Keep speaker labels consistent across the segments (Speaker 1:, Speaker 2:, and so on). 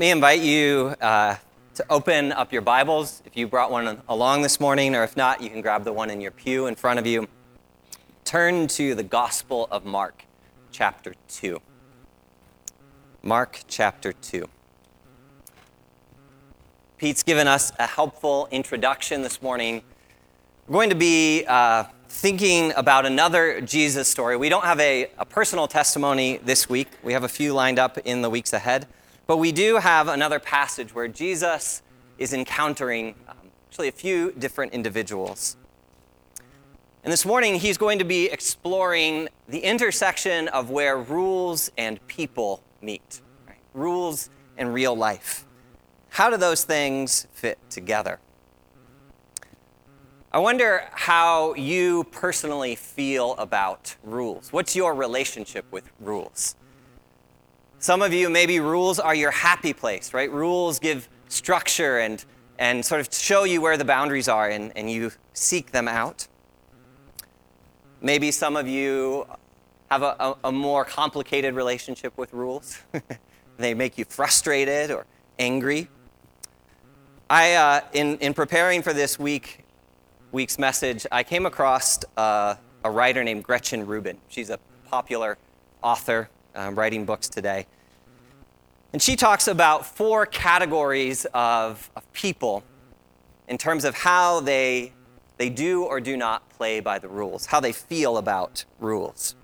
Speaker 1: me invite you uh, to open up your Bibles if you brought one along this morning, or if not, you can grab the one in your pew in front of you. Turn to the Gospel of Mark, chapter 2. Mark chapter 2. Pete's given us a helpful introduction this morning. We're going to be uh, thinking about another Jesus story. We don't have a, a personal testimony this week, we have a few lined up in the weeks ahead. But we do have another passage where Jesus is encountering um, actually a few different individuals. And this morning, he's going to be exploring the intersection of where rules and people meet right? rules and real life. How do those things fit together? I wonder how you personally feel about rules. What's your relationship with rules? Some of you, maybe rules are your happy place, right? Rules give structure and, and sort of show you where the boundaries are, and, and you seek them out. Maybe some of you have a, a, a more complicated relationship with rules. they make you frustrated or angry. I, uh, in, in preparing for this week, week's message, I came across uh, a writer named Gretchen Rubin. She's a popular author um, writing books today. And she talks about four categories of, of people in terms of how they, they do or do not play by the rules, how they feel about rules.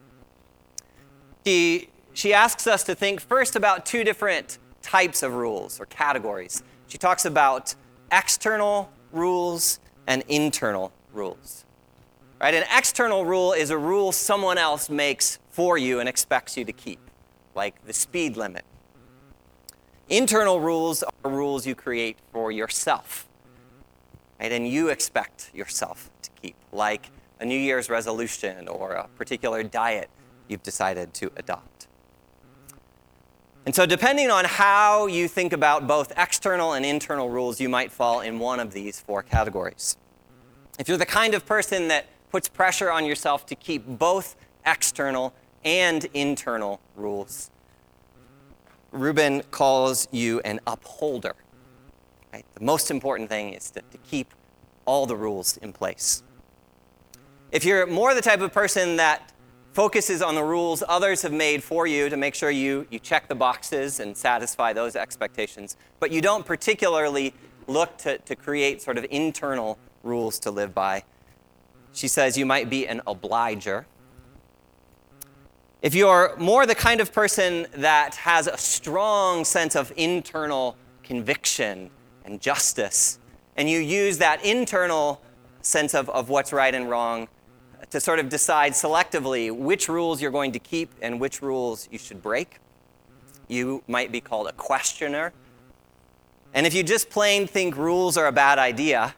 Speaker 1: She, she asks us to think first about two different types of rules or categories. She talks about external rules and internal rules. Right? An external rule is a rule someone else makes for you and expects you to keep like the speed limit. Internal rules are rules you create for yourself, right? And you expect yourself to keep, like a New Year's resolution or a particular diet you've decided to adopt. And so, depending on how you think about both external and internal rules, you might fall in one of these four categories. If you're the kind of person that puts pressure on yourself to keep both external and internal rules. Rubin calls you an upholder. Right? The most important thing is to, to keep all the rules in place. If you're more the type of person that focuses on the rules others have made for you to make sure you, you check the boxes and satisfy those expectations, but you don't particularly look to, to create sort of internal rules to live by, she says you might be an obliger. If you're more the kind of person that has a strong sense of internal conviction and justice, and you use that internal sense of, of what's right and wrong to sort of decide selectively which rules you're going to keep and which rules you should break, you might be called a questioner. And if you just plain think rules are a bad idea,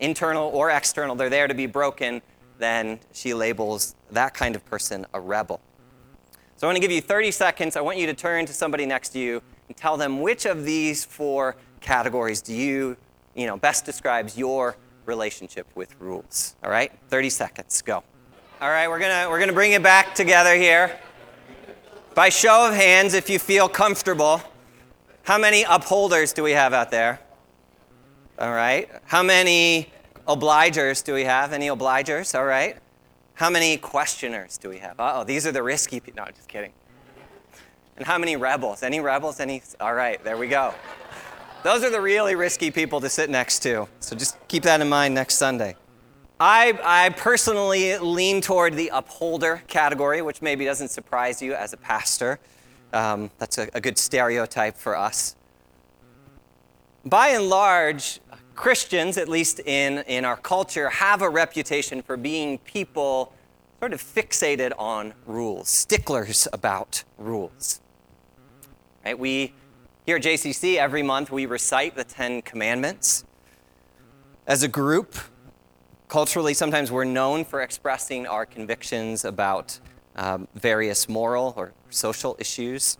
Speaker 1: internal or external, they're there to be broken, then she labels that kind of person a rebel. So I want to give you 30 seconds. I want you to turn to somebody next to you and tell them which of these four categories do you, you know, best describes your relationship with rules. All right? 30 seconds. Go. All right, we're going to we're going to bring it back together here. By show of hands if you feel comfortable. How many upholders do we have out there? All right. How many obligers do we have? Any obligers? All right. How many questioners do we have? Oh, these are the risky people. No, just kidding. And how many rebels? Any rebels? Any? All right, there we go. Those are the really risky people to sit next to. So just keep that in mind next Sunday. I, I personally lean toward the upholder category, which maybe doesn't surprise you as a pastor. Um, that's a, a good stereotype for us. By and large, Christians, at least in, in our culture, have a reputation for being people sort of fixated on rules, sticklers about rules. Right? We here at JCC every month we recite the 10 commandments. As a group, culturally sometimes we're known for expressing our convictions about um, various moral or social issues.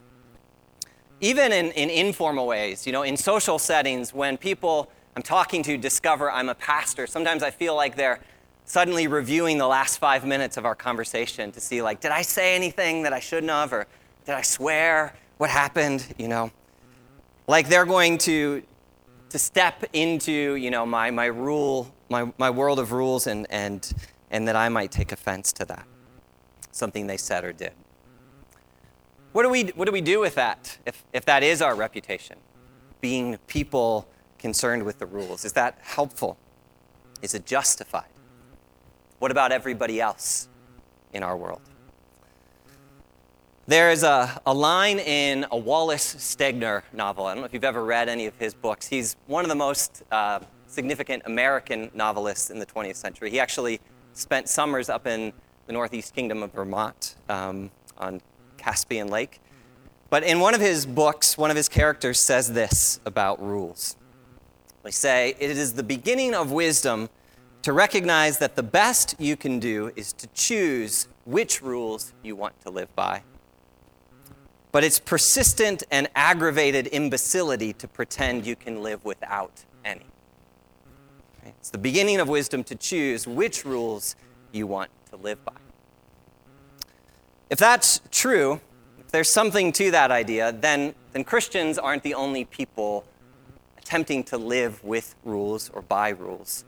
Speaker 1: Even in, in informal ways, you know, in social settings when people I'm talking to discover I'm a pastor, sometimes I feel like they're suddenly reviewing the last five minutes of our conversation to see, like, did I say anything that I shouldn't have, or did I swear? What happened? You know. like they're going to, to step into you know, my, my rule, my, my world of rules, and, and, and that I might take offense to that, something they said or did. What do we, what do, we do with that if, if that is our reputation? Being people concerned with the rules. Is that helpful? Is it justified? What about everybody else in our world? There's a, a line in a Wallace Stegner novel. I don't know if you've ever read any of his books. He's one of the most uh, significant American novelists in the 20th century. He actually spent summers up in the Northeast Kingdom of Vermont um, on Caspian Lake. But in one of his books, one of his characters says this about rules. Say, It is the beginning of wisdom to recognize that the best you can do is to choose which rules you want to live by but it's persistent and aggravated imbecility to pretend you can live without any. It's the beginning of wisdom to choose which rules you want to live by. If that's true, if there's something to that idea, then, then Christians aren't the only people attempting to live with rules or by rules.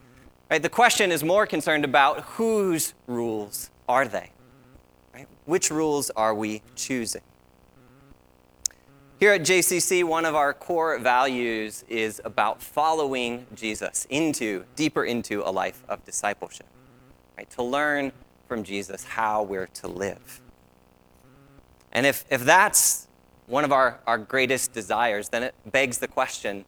Speaker 1: Right? The question is more concerned about whose rules are they? Right? Which rules are we choosing? Here at JCC, one of our core values is about following Jesus into, deeper into a life of discipleship, right? To learn from Jesus how we're to live. And if, if that's one of our, our greatest desires, then it begs the question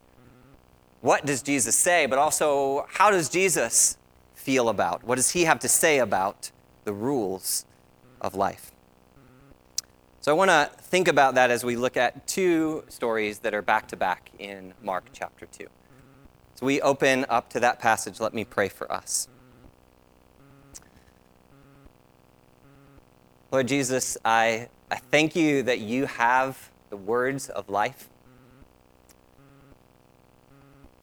Speaker 1: what does Jesus say? But also, how does Jesus feel about? What does he have to say about the rules of life? So I want to think about that as we look at two stories that are back to back in Mark chapter 2. So we open up to that passage. Let me pray for us. Lord Jesus, I, I thank you that you have the words of life.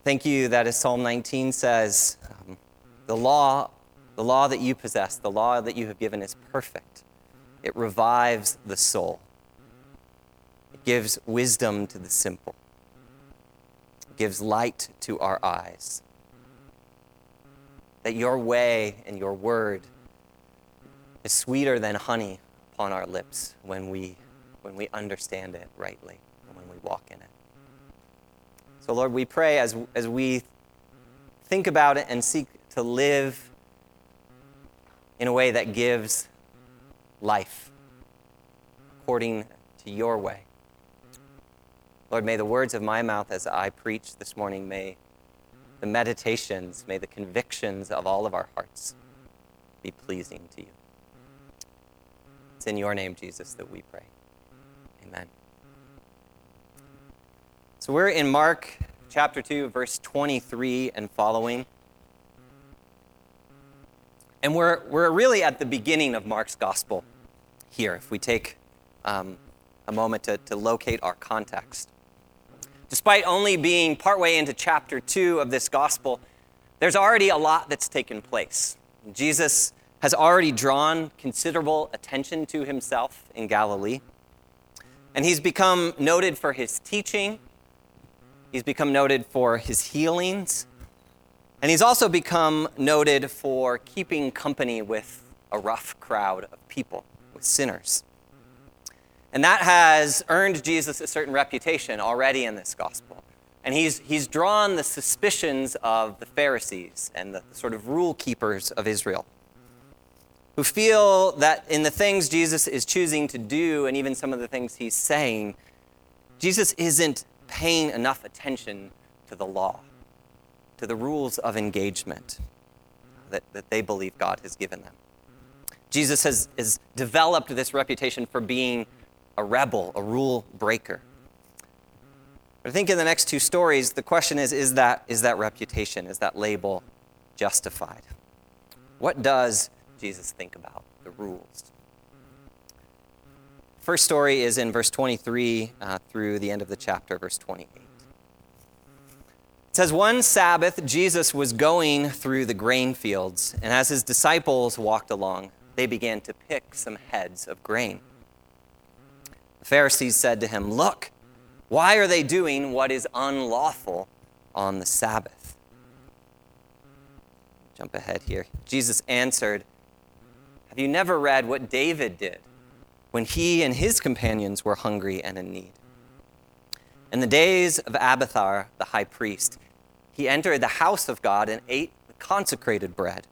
Speaker 1: Thank you that, as Psalm 19 says, um, the law, the law that you possess, the law that you have given is perfect it revives the soul. It gives wisdom to the simple. It gives light to our eyes. That your way and your word is sweeter than honey upon our lips when we, when we understand it rightly and when we walk in it. So, Lord, we pray as, as we think about it and seek to live in a way that gives life according to your way. Lord, may the words of my mouth as I preach this morning, may the meditations, may the convictions of all of our hearts be pleasing to you. It's in your name, Jesus, that we pray. Amen. So we're in Mark chapter 2, verse 23 and following. And we're, we're really at the beginning of Mark's gospel here, if we take um, a moment to, to locate our context. Despite only being partway into chapter 2 of this gospel, there's already a lot that's taken place. Jesus has already drawn considerable attention to himself in Galilee. And he's become noted for his teaching. He's become noted for his healings. And he's also become noted for keeping company with a rough crowd of people with sinners. And that has earned Jesus a certain reputation already in this gospel. And he's, he's drawn the suspicions of the Pharisees and the, the sort of rule keepers of Israel, who feel that in the things Jesus is choosing to do and even some of the things he's saying, Jesus isn't paying enough attention to the law, to the rules of engagement that, that they believe God has given them. Jesus has, has developed this reputation for being a rebel, a rule breaker. But I think in the next two stories, the question is is that, is that reputation, is that label justified? What does Jesus think about the rules? First story is in verse 23 uh, through the end of the chapter, verse 28. It says, One Sabbath, Jesus was going through the grain fields, and as his disciples walked along, they began to pick some heads of grain. The Pharisees said to him, Look, Why are they doing what is unlawful on the Sabbath? Jump ahead here. Jesus answered, Have you never read what David did when he and his companions were hungry and in need? In the days of Abiathar, the high priest, he entered the house of God and ate the consecrated bread,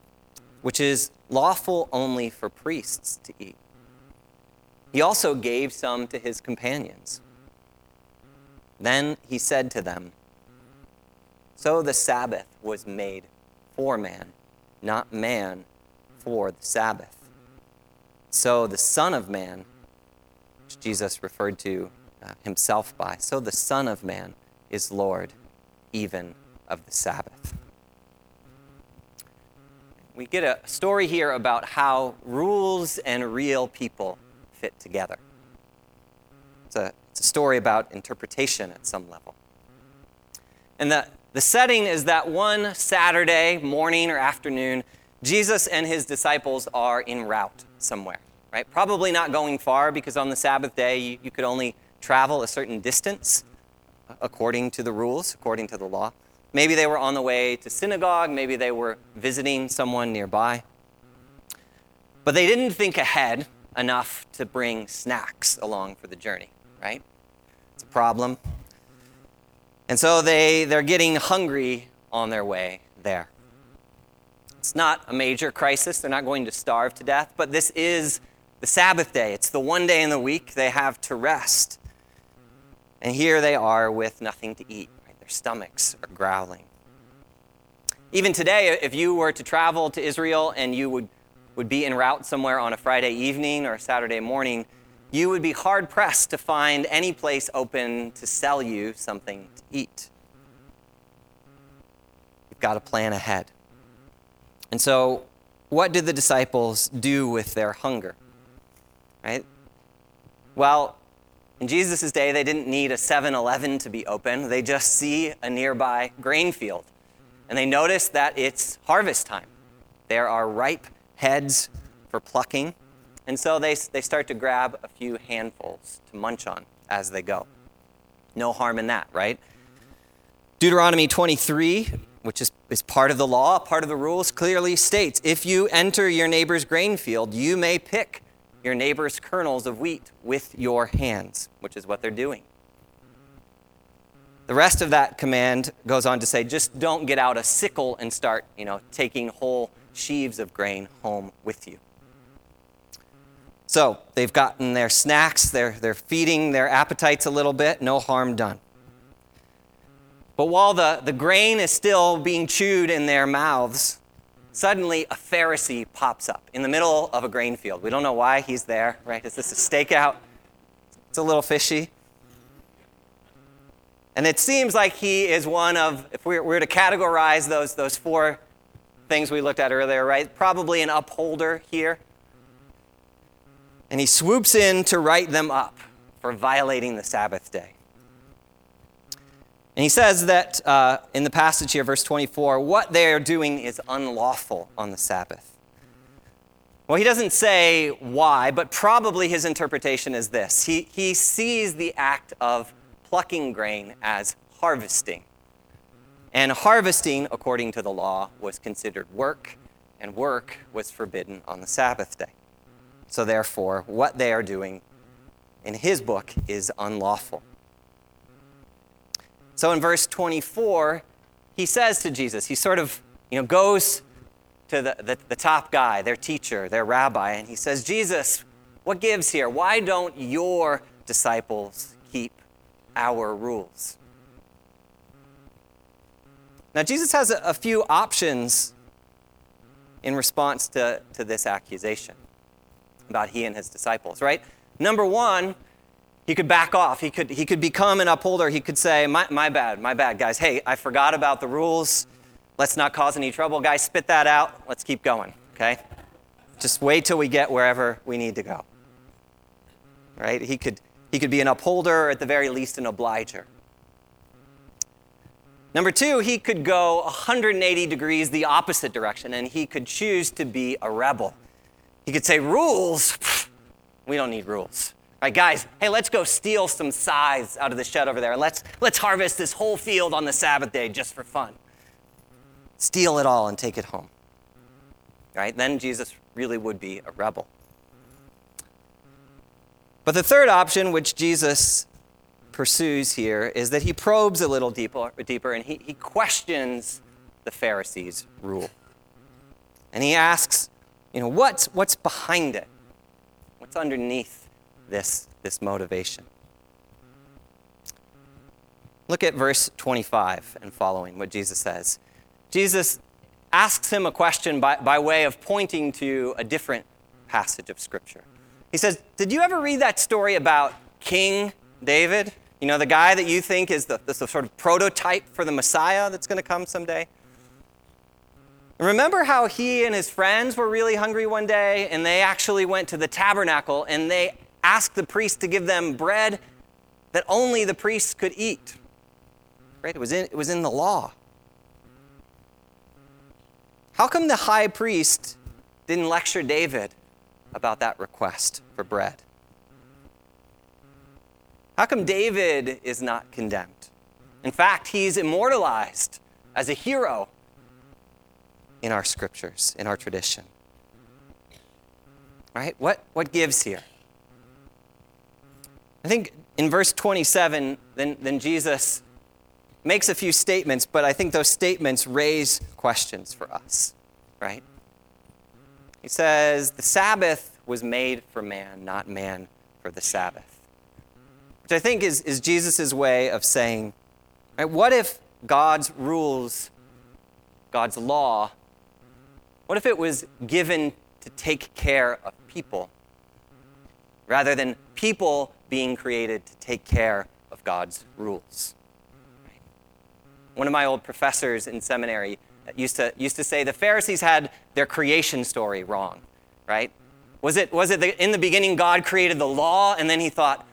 Speaker 1: which is lawful only for priests to eat. He also gave some to his companions. Then he said to them, So the Sabbath was made for man, not man for the Sabbath. So the Son of Man, which Jesus referred to uh, himself by, so the Son of Man is Lord even of the Sabbath. We get a story here about how rules and real people fit together. It's a, it's a story about interpretation at some level. And the, the setting is that one Saturday morning or afternoon, Jesus and his disciples are en route somewhere, right? Probably not going far because on the Sabbath day you, you could only travel a certain distance uh, according to the rules, according to the law. Maybe they were on the way to synagogue, maybe they were visiting someone nearby. But they didn't think ahead enough to bring snacks along for the journey, right? It's a problem. And so they, they're getting hungry on their way there. It's not a major crisis. They're not going to starve to death, but this is the Sabbath day. It's the one day in the week they have to rest. And here they are with nothing to eat. Right? Their stomachs are growling. Even today, if you were to travel to Israel and you would would be en route somewhere on a Friday evening or a Saturday morning, you would be hard pressed to find any place open to sell you something to eat. You've got to plan ahead. And so, what did the disciples do with their hunger? Right? Well, in Jesus' day, they didn't need a 7 Eleven to be open. They just see a nearby grain field. And they notice that it's harvest time. There are ripe heads for plucking. And so they, they start to grab a few handfuls to munch on as they go. No harm in that, right? Deuteronomy 23, which is, is part of the law, part of the rules, clearly states if you enter your neighbor's grain field, you may pick your neighbor's kernels of wheat with your hands, which is what they're doing. The rest of that command goes on to say just don't get out a sickle and start, you know, taking whole sheaves of grain home with you. So they've gotten their snacks, they're, they're feeding their appetites a little bit, no harm done. But while the, the grain is still being chewed in their mouths, suddenly a Pharisee pops up in the middle of a grain field. We don't know why he's there, right? Is this a stakeout? It's a little fishy. And it seems like he is one of, if we were to categorize those, those four things we looked at earlier, right? Probably an upholder here. And he swoops in to write them up for violating the Sabbath day. And he says that uh, in the passage here, verse 24, what they are doing is unlawful on the Sabbath. Well, he doesn't say why, but probably his interpretation is this he, he sees the act of plucking grain as harvesting. And harvesting, according to the law, was considered work, and work was forbidden on the Sabbath day. So, therefore, what they are doing in his book is unlawful. So, in verse 24, he says to Jesus, he sort of you know, goes to the, the, the top guy, their teacher, their rabbi, and he says, Jesus, what gives here? Why don't your disciples keep our rules? Now, Jesus has a, a few options in response to, to this accusation about he and his disciples, right? Number one, he could back off. He could, he could become an upholder. He could say, my, my bad, my bad, guys. Hey, I forgot about the rules. Let's not cause any trouble. Guys, spit that out. Let's keep going, okay? Just wait till we get wherever we need to go. Right? He could, he could be an upholder, or at the very least, an obliger. Number two, he could go 180 degrees the opposite direction and he could choose to be a rebel. He could say, Rules? We don't need rules. Right, guys, hey, let's go steal some scythes out of the shed over there let's, let's harvest this whole field on the Sabbath day just for fun. Steal it all and take it home. Right? Then Jesus really would be a rebel. But the third option, which Jesus pursues here, is that he probes a little deeper, deeper and he, he questions the Pharisees' rule. And he asks, you know, what's, what's behind it? What's underneath this, this motivation? Look at verse 25 and following what Jesus says. Jesus asks him a question by, by way of pointing to a different passage of Scripture. He says, Did you ever read that story about King David? You know, the guy that you think is the, the sort of prototype for the Messiah that's going to come someday? Remember how he and his friends were really hungry one day and they actually went to the tabernacle and they asked the priest to give them bread that only the priests could eat? Right? It was in, it was in the law. How come the high priest didn't lecture David about that request for bread? How come David is not condemned? In fact, he's immortalized as a hero in our scriptures, in our tradition. Right? What, what gives here? I think in verse 27, then, then Jesus makes a few statements, but I think those statements raise questions for us, right? He says, The Sabbath was made for man, not man for the Sabbath. Which I think is, is Jesus' way of saying, right, what if God's rules, God's law, what if it was given to take care of people rather than people being created to take care of God's rules? One of my old professors in seminary used to, used to say the Pharisees had their creation story wrong, right? Was it, was it the, in the beginning God created the law and then he thought,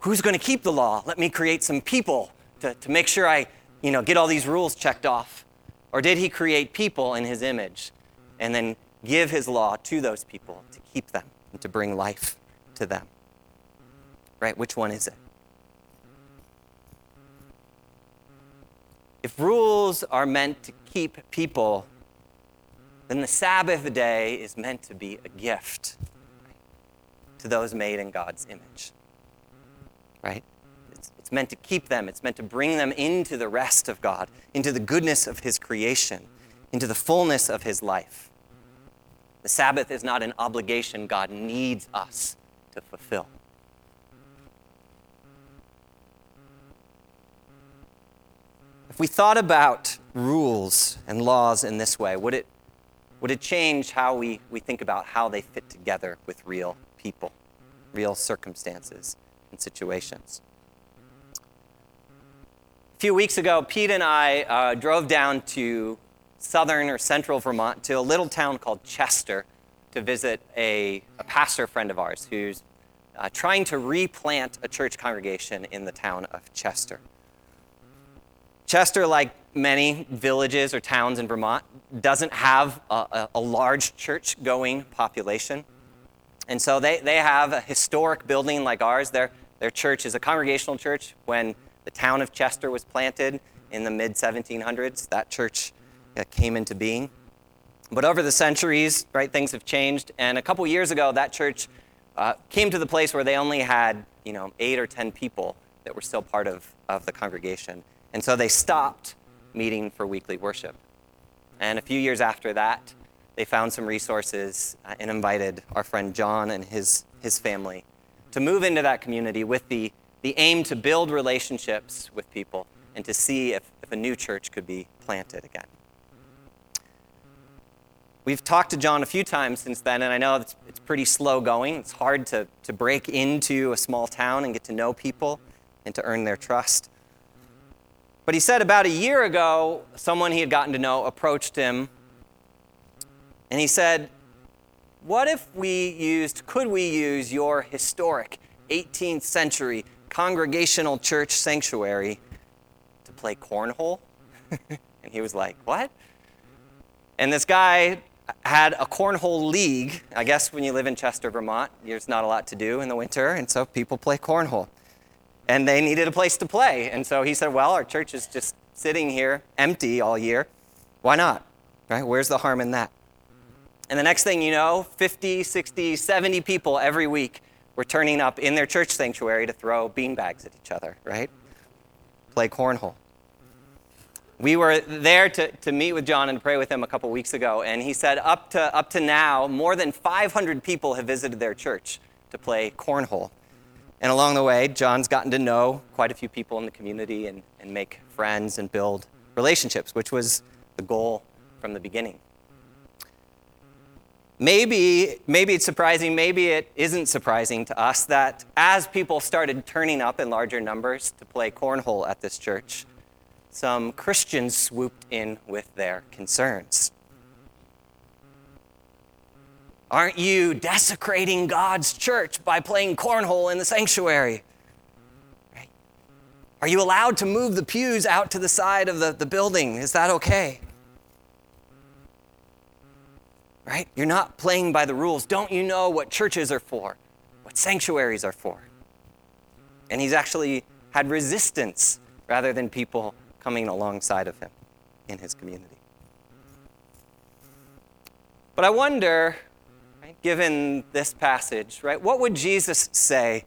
Speaker 1: who's going to keep the law? Let me create some people to, to make sure I you know, get all these rules checked off. Or did he create people in his image and then give his law to those people to keep them and to bring life to them. Right? Which one is it? If rules are meant to keep people, then the Sabbath day is meant to be a gift to those made in God's image. Right? It's, it's meant to keep them, it's meant to bring them into the rest of God, into the goodness of His creation, into the fullness of His life. The Sabbath is not an obligation God needs us to fulfill. If we thought about rules and laws in this way, would it, would it change how we, we think about how they fit together with real people, real circumstances and situations? A few weeks ago, Pete and I uh, drove down to southern or central Vermont to a little town called Chester to visit a, a pastor friend of ours who's uh, trying to replant a church congregation in the town of Chester. Chester, like many villages or towns in Vermont, doesn't have a, a, a large church going population. And so they, they have a historic building like ours. Their, their church is a congregational church. When the town of Chester was planted in the mid 1700s, that church came into being. But over the centuries, right, things have changed. And a couple years ago, that church uh, came to the place where they only had, you know, eight or ten people that were still part of, of the congregation. And so they stopped meeting for weekly worship. And a few years after that, they found some resources uh, and invited our friend John and his, his family to move into that community with the, the aim to build relationships with people and to see if, if a new church could be planted again. We've talked to John a few times since then, and I know it's, it's pretty slow going. It's hard to, to break into a small town and get to know people and to earn their trust. But he said about a year ago, someone he had gotten to know approached him, and he said, What if we used, could we use your historic 18th century congregational church sanctuary to play cornhole? and he was like, What? And this guy had a cornhole league. I guess when you live in Chester, Vermont, there's not a lot to do in the winter, and so people play cornhole. And they needed a place to play. And so he said, Well, our church is just sitting here empty all year. Why not? Right? Where's the harm in that? And the next thing you know, 50, 60, 70 people every week were turning up in their church sanctuary to throw beanbags at each other, right? Play cornhole. We were there to, to meet with John and pray with him a couple weeks ago, and he said up to, up to now, more than 500 people have visited their church to play cornhole. And along the way, John's gotten to know quite a few people in the community and, and make friends and build relationships, which was the goal from the beginning. Maybe, maybe it's surprising, maybe it isn't surprising to us that as people started turning up in larger numbers to play cornhole at this church, some Christians swooped in with their concerns. Aren't you desecrating God's church by playing cornhole in the sanctuary? Right? Are you allowed to move the pews out to the side of the, the building? Is that okay? Right? You're not playing by the rules. Don't you know what churches are for? What sanctuaries are for? And he's actually had resistance rather than people coming alongside of him in his community. But I wonder, right, given this passage, right, what would Jesus say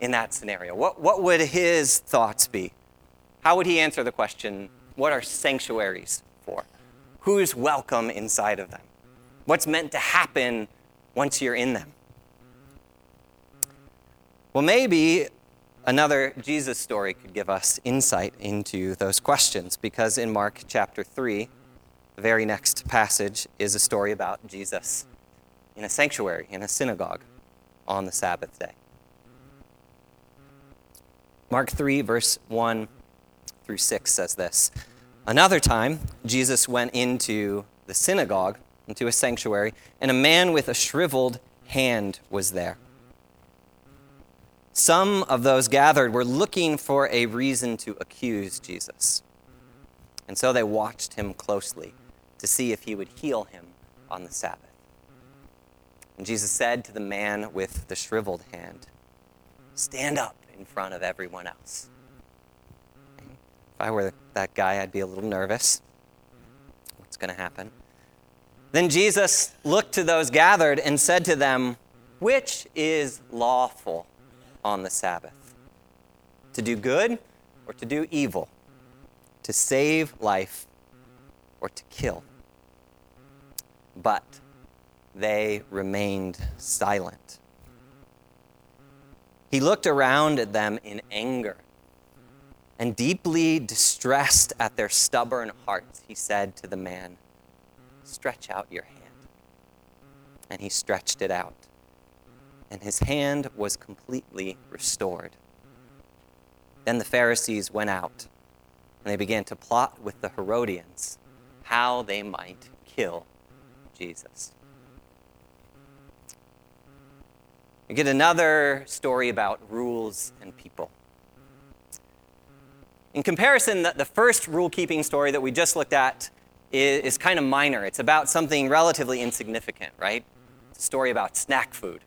Speaker 1: in that scenario? What, what would his thoughts be? How would he answer the question, what are sanctuaries for? Who's welcome inside of them? What's meant to happen once you're in them? Well, maybe Another Jesus story could give us insight into those questions because in Mark chapter 3, the very next passage is a story about Jesus in a sanctuary, in a synagogue on the Sabbath day. Mark 3, verse 1 through 6 says this Another time, Jesus went into the synagogue, into a sanctuary, and a man with a shriveled hand was there. Some of those gathered were looking for a reason to accuse Jesus. And so they watched him closely to see if he would heal him on the Sabbath. And Jesus said to the man with the shriveled hand, Stand up in front of everyone else. If I were that guy, I'd be a little nervous. What's going to happen? Then Jesus looked to those gathered and said to them, Which is lawful? On the Sabbath to do good or to do evil, to save life or to kill. But they remained silent. He looked around at them in anger. And deeply distressed at their stubborn hearts, he said to the man, Stretch out your hand. And he stretched it out and his hand was completely restored. Then the Pharisees went out, and they began to plot with the Herodians how they might kill Jesus. We get another story about rules and people. In comparison, the first rule keeping story that we just looked at is, is kind of minor. It's about something relatively insignificant, right? It's a story about snack food.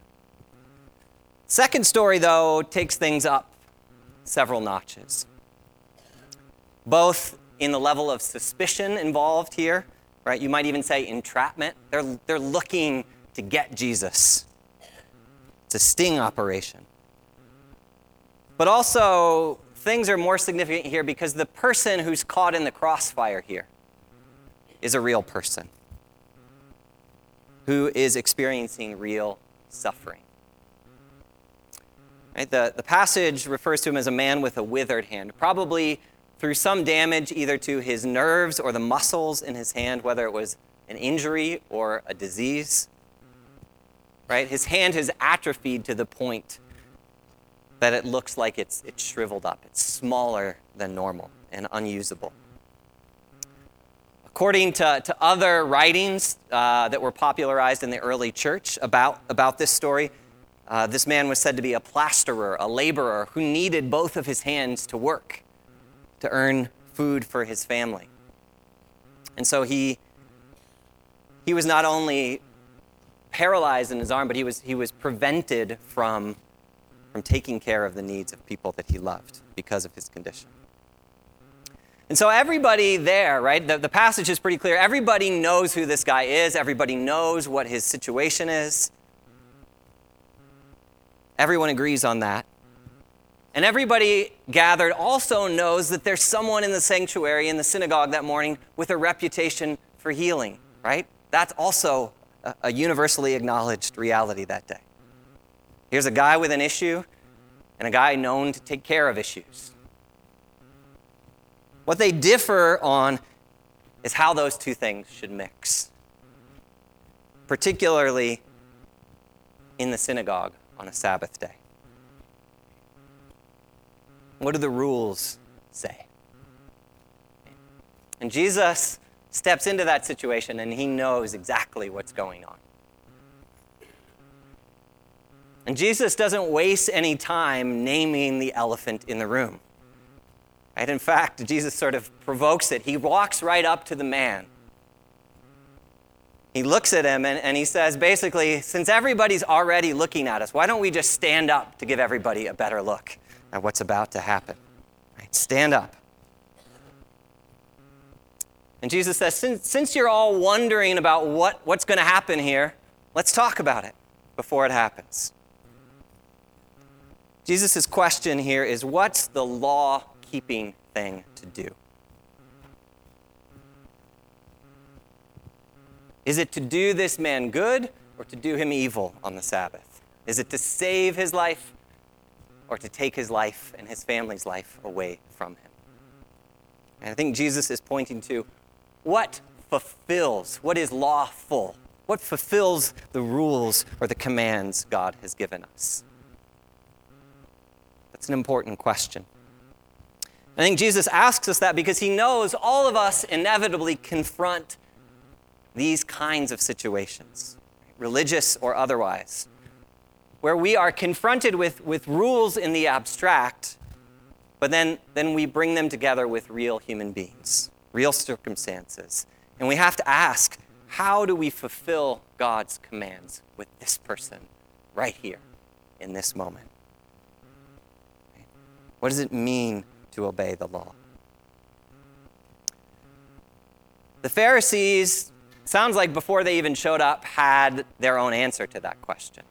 Speaker 1: Second story, though, takes things up several notches. Both in the level of suspicion involved here, right? You might even say entrapment. They're, they're looking to get Jesus. It's a sting operation. But also, things are more significant here because the person who's caught in the crossfire here is a real person who is experiencing real suffering. Right? The, the passage refers to him as a man with a withered hand, probably through some damage either to his nerves or the muscles in his hand, whether it was an injury or a disease. Right? His hand has atrophied to the point that it looks like it's, it's shriveled up. It's smaller than normal and unusable. According to, to other writings uh, that were popularized in the early church about, about this story, uh, this man was said to be a plasterer, a laborer who needed both of his hands to work, to earn food for his family. And so he, he was not only paralyzed in his arm, but he was, he was prevented from, from taking care of the needs of people that he loved because of his condition. And so everybody there, right, the, the passage is pretty clear. Everybody knows who this guy is, everybody knows what his situation is. Everyone agrees on that. And everybody gathered also knows that there's someone in the sanctuary, in the synagogue that morning, with a reputation for healing, right? That's also a, universally acknowledged reality that day. Here's a guy with an issue and a guy known to take care of issues. What they differ on is how those two things should mix, particularly in the synagogue on a Sabbath day. What do the rules say? And Jesus steps into that situation and he knows exactly what's going on. And Jesus doesn't waste any time naming the elephant in the room. Right? In fact, Jesus sort of provokes it. He walks right up to the man. He looks at him and, and he says, basically, since everybody's already looking at us, why don't we just stand up to give everybody a better look at what's about to happen? Right? Stand up. And Jesus says, since, since you're all wondering about what, what's going to happen here, let's talk about it before it happens. Jesus' question here is what's the law keeping thing to do? Is it to do this man good or to do him evil on the Sabbath? Is it to save his life or to take his life and his family's life away from him? And I think Jesus is pointing to what fulfills, what is lawful, what fulfills the rules or the commands God has given us? That's an important question. I think Jesus asks us that because he knows all of us inevitably confront these kinds of situations, religious or otherwise, where we are confronted with, with rules in the abstract, but then, then we bring them together with real human beings real circumstances. And we have to ask how do we fulfill God's commands with this person right here in this moment? What does it mean to obey the law? The Pharisees, sounds like before they even showed up, had their own answer to that question.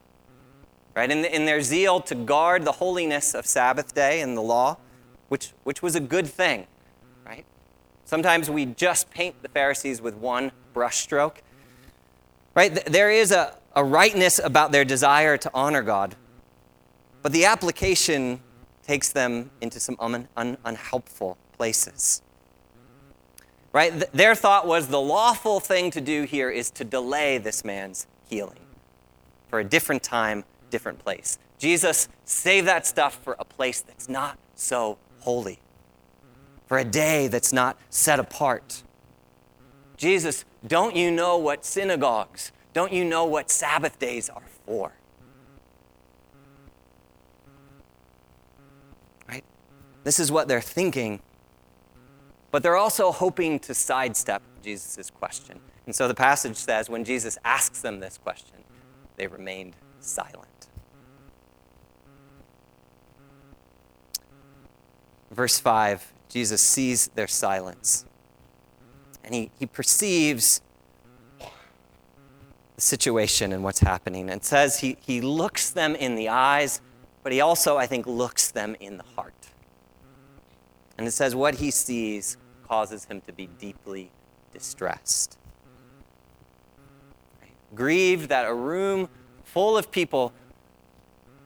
Speaker 1: Right? In, in their zeal to guard the holiness of Sabbath day and the law, which, which was a good thing, right? Sometimes we just paint the Pharisees with one brushstroke. Right? There is a, a rightness about their desire to honor God, but the application takes them into some un, un, unhelpful places. Right? Their thought was the lawful thing to do here is to delay this man's healing for a different time, different place. Jesus, save that stuff for a place that's not so holy for a day that's not set apart. Jesus, don't you know what synagogues, don't you know what Sabbath days are for? Right? This is what they're thinking, but they're also hoping to sidestep Jesus' question. And so the passage says when Jesus asks them this question, they remained silent. Verse 5 Jesus sees their silence. And he, he perceives the situation and what's happening and says he, he looks them in the eyes, but he also, I think, looks them in the heart. And it says what he sees causes him to be deeply distressed. Grieved that a room full of people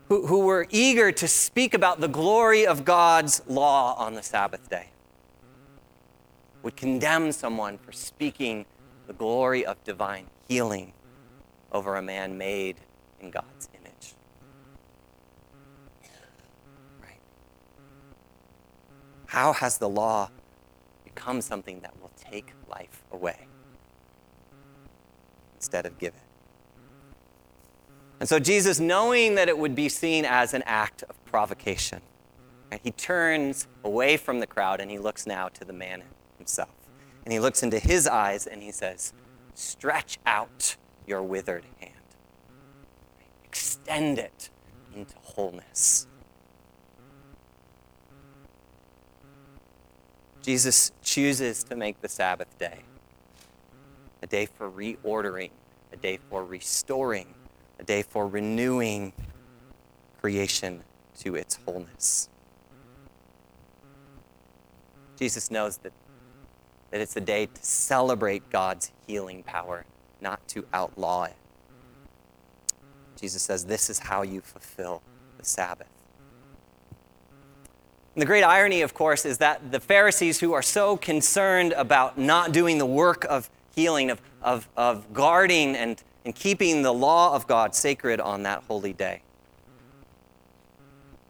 Speaker 1: who, who were eager to speak about the glory of God's law on the Sabbath day would condemn someone for speaking the glory of divine healing over a man made in God's image. Right? How has the law become something that will take life away instead of give it? And so Jesus, knowing that it would be seen as an act of provocation, right, he turns away from the crowd and he looks now to the man himself. And he looks into his eyes and he says, stretch out your withered hand. Extend it into wholeness. Jesus chooses to make the Sabbath day a day for reordering, a day for restoring, a day for renewing creation to its wholeness. Jesus knows that, that it's a day to celebrate God's healing power, not to outlaw it. Jesus says, This is how you fulfill the Sabbath. And the great irony, of course, is that the Pharisees, who are so concerned about not doing the work of healing, of, of, of guarding and, and keeping the law of God sacred on that holy day,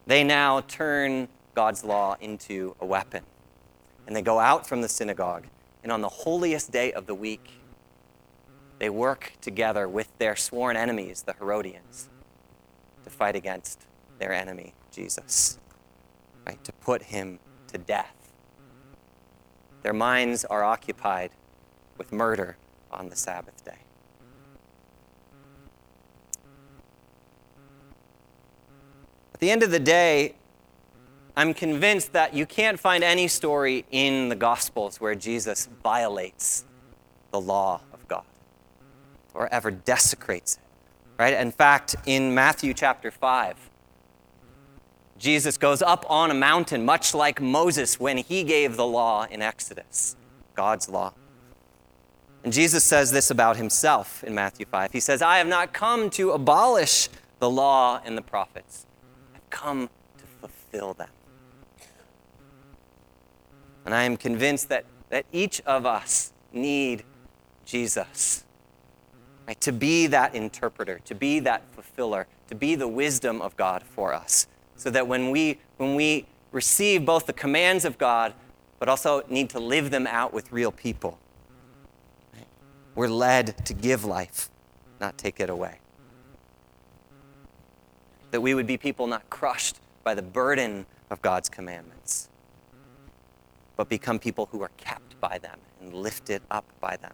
Speaker 1: they now turn God's law into a weapon. And they go out from the synagogue, and on the holiest day of the week, they work together with their sworn enemies, the Herodians, to fight against their enemy, Jesus, right? To put him to death. Their minds are occupied with murder on the Sabbath day. At the end of the day, I'm convinced that you can't find any story in the Gospels where Jesus violates the law of God or ever desecrates it. Right? In fact, in Matthew chapter 5, Jesus goes up on a mountain, much like Moses when he gave the law in Exodus, God's law. And Jesus says this about himself in Matthew 5. He says, I have not come to abolish the law and the prophets, I've come to fulfill them. And I am convinced that, that each of us need Jesus right? to be that interpreter, to be that fulfiller, to be the wisdom of God for us. So that when we, when we receive both the commands of God, but also need to live them out with real people, we're led to give life, not take it away. That we would be people not crushed by the burden of God's commandments, but become people who are kept by them and lifted up by them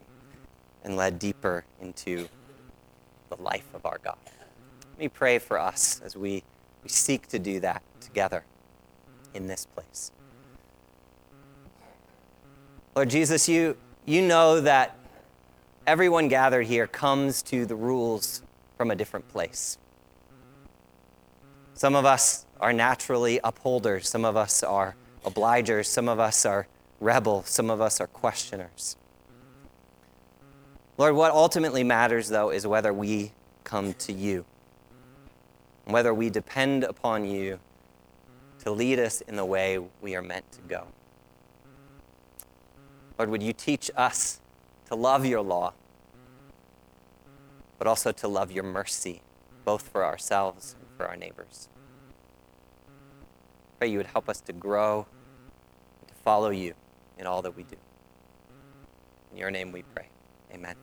Speaker 1: and led deeper into the life of our God. Let me pray for us as we, we seek to do that together in this place. Lord Jesus, you, you know that everyone gathered here comes to the rules from a different place. Some of us are naturally upholders, some of us are obligers, some of us are rebels, some of us are questioners. Lord, what ultimately matters, though, is whether we come to you, whether we depend upon you to lead us in the way we are meant to go. Lord, would you teach us to love your law, but also to love your mercy, both for ourselves and for our neighbors? Pray you would help us to grow and to follow you in all that we do. In your name we pray. Amen.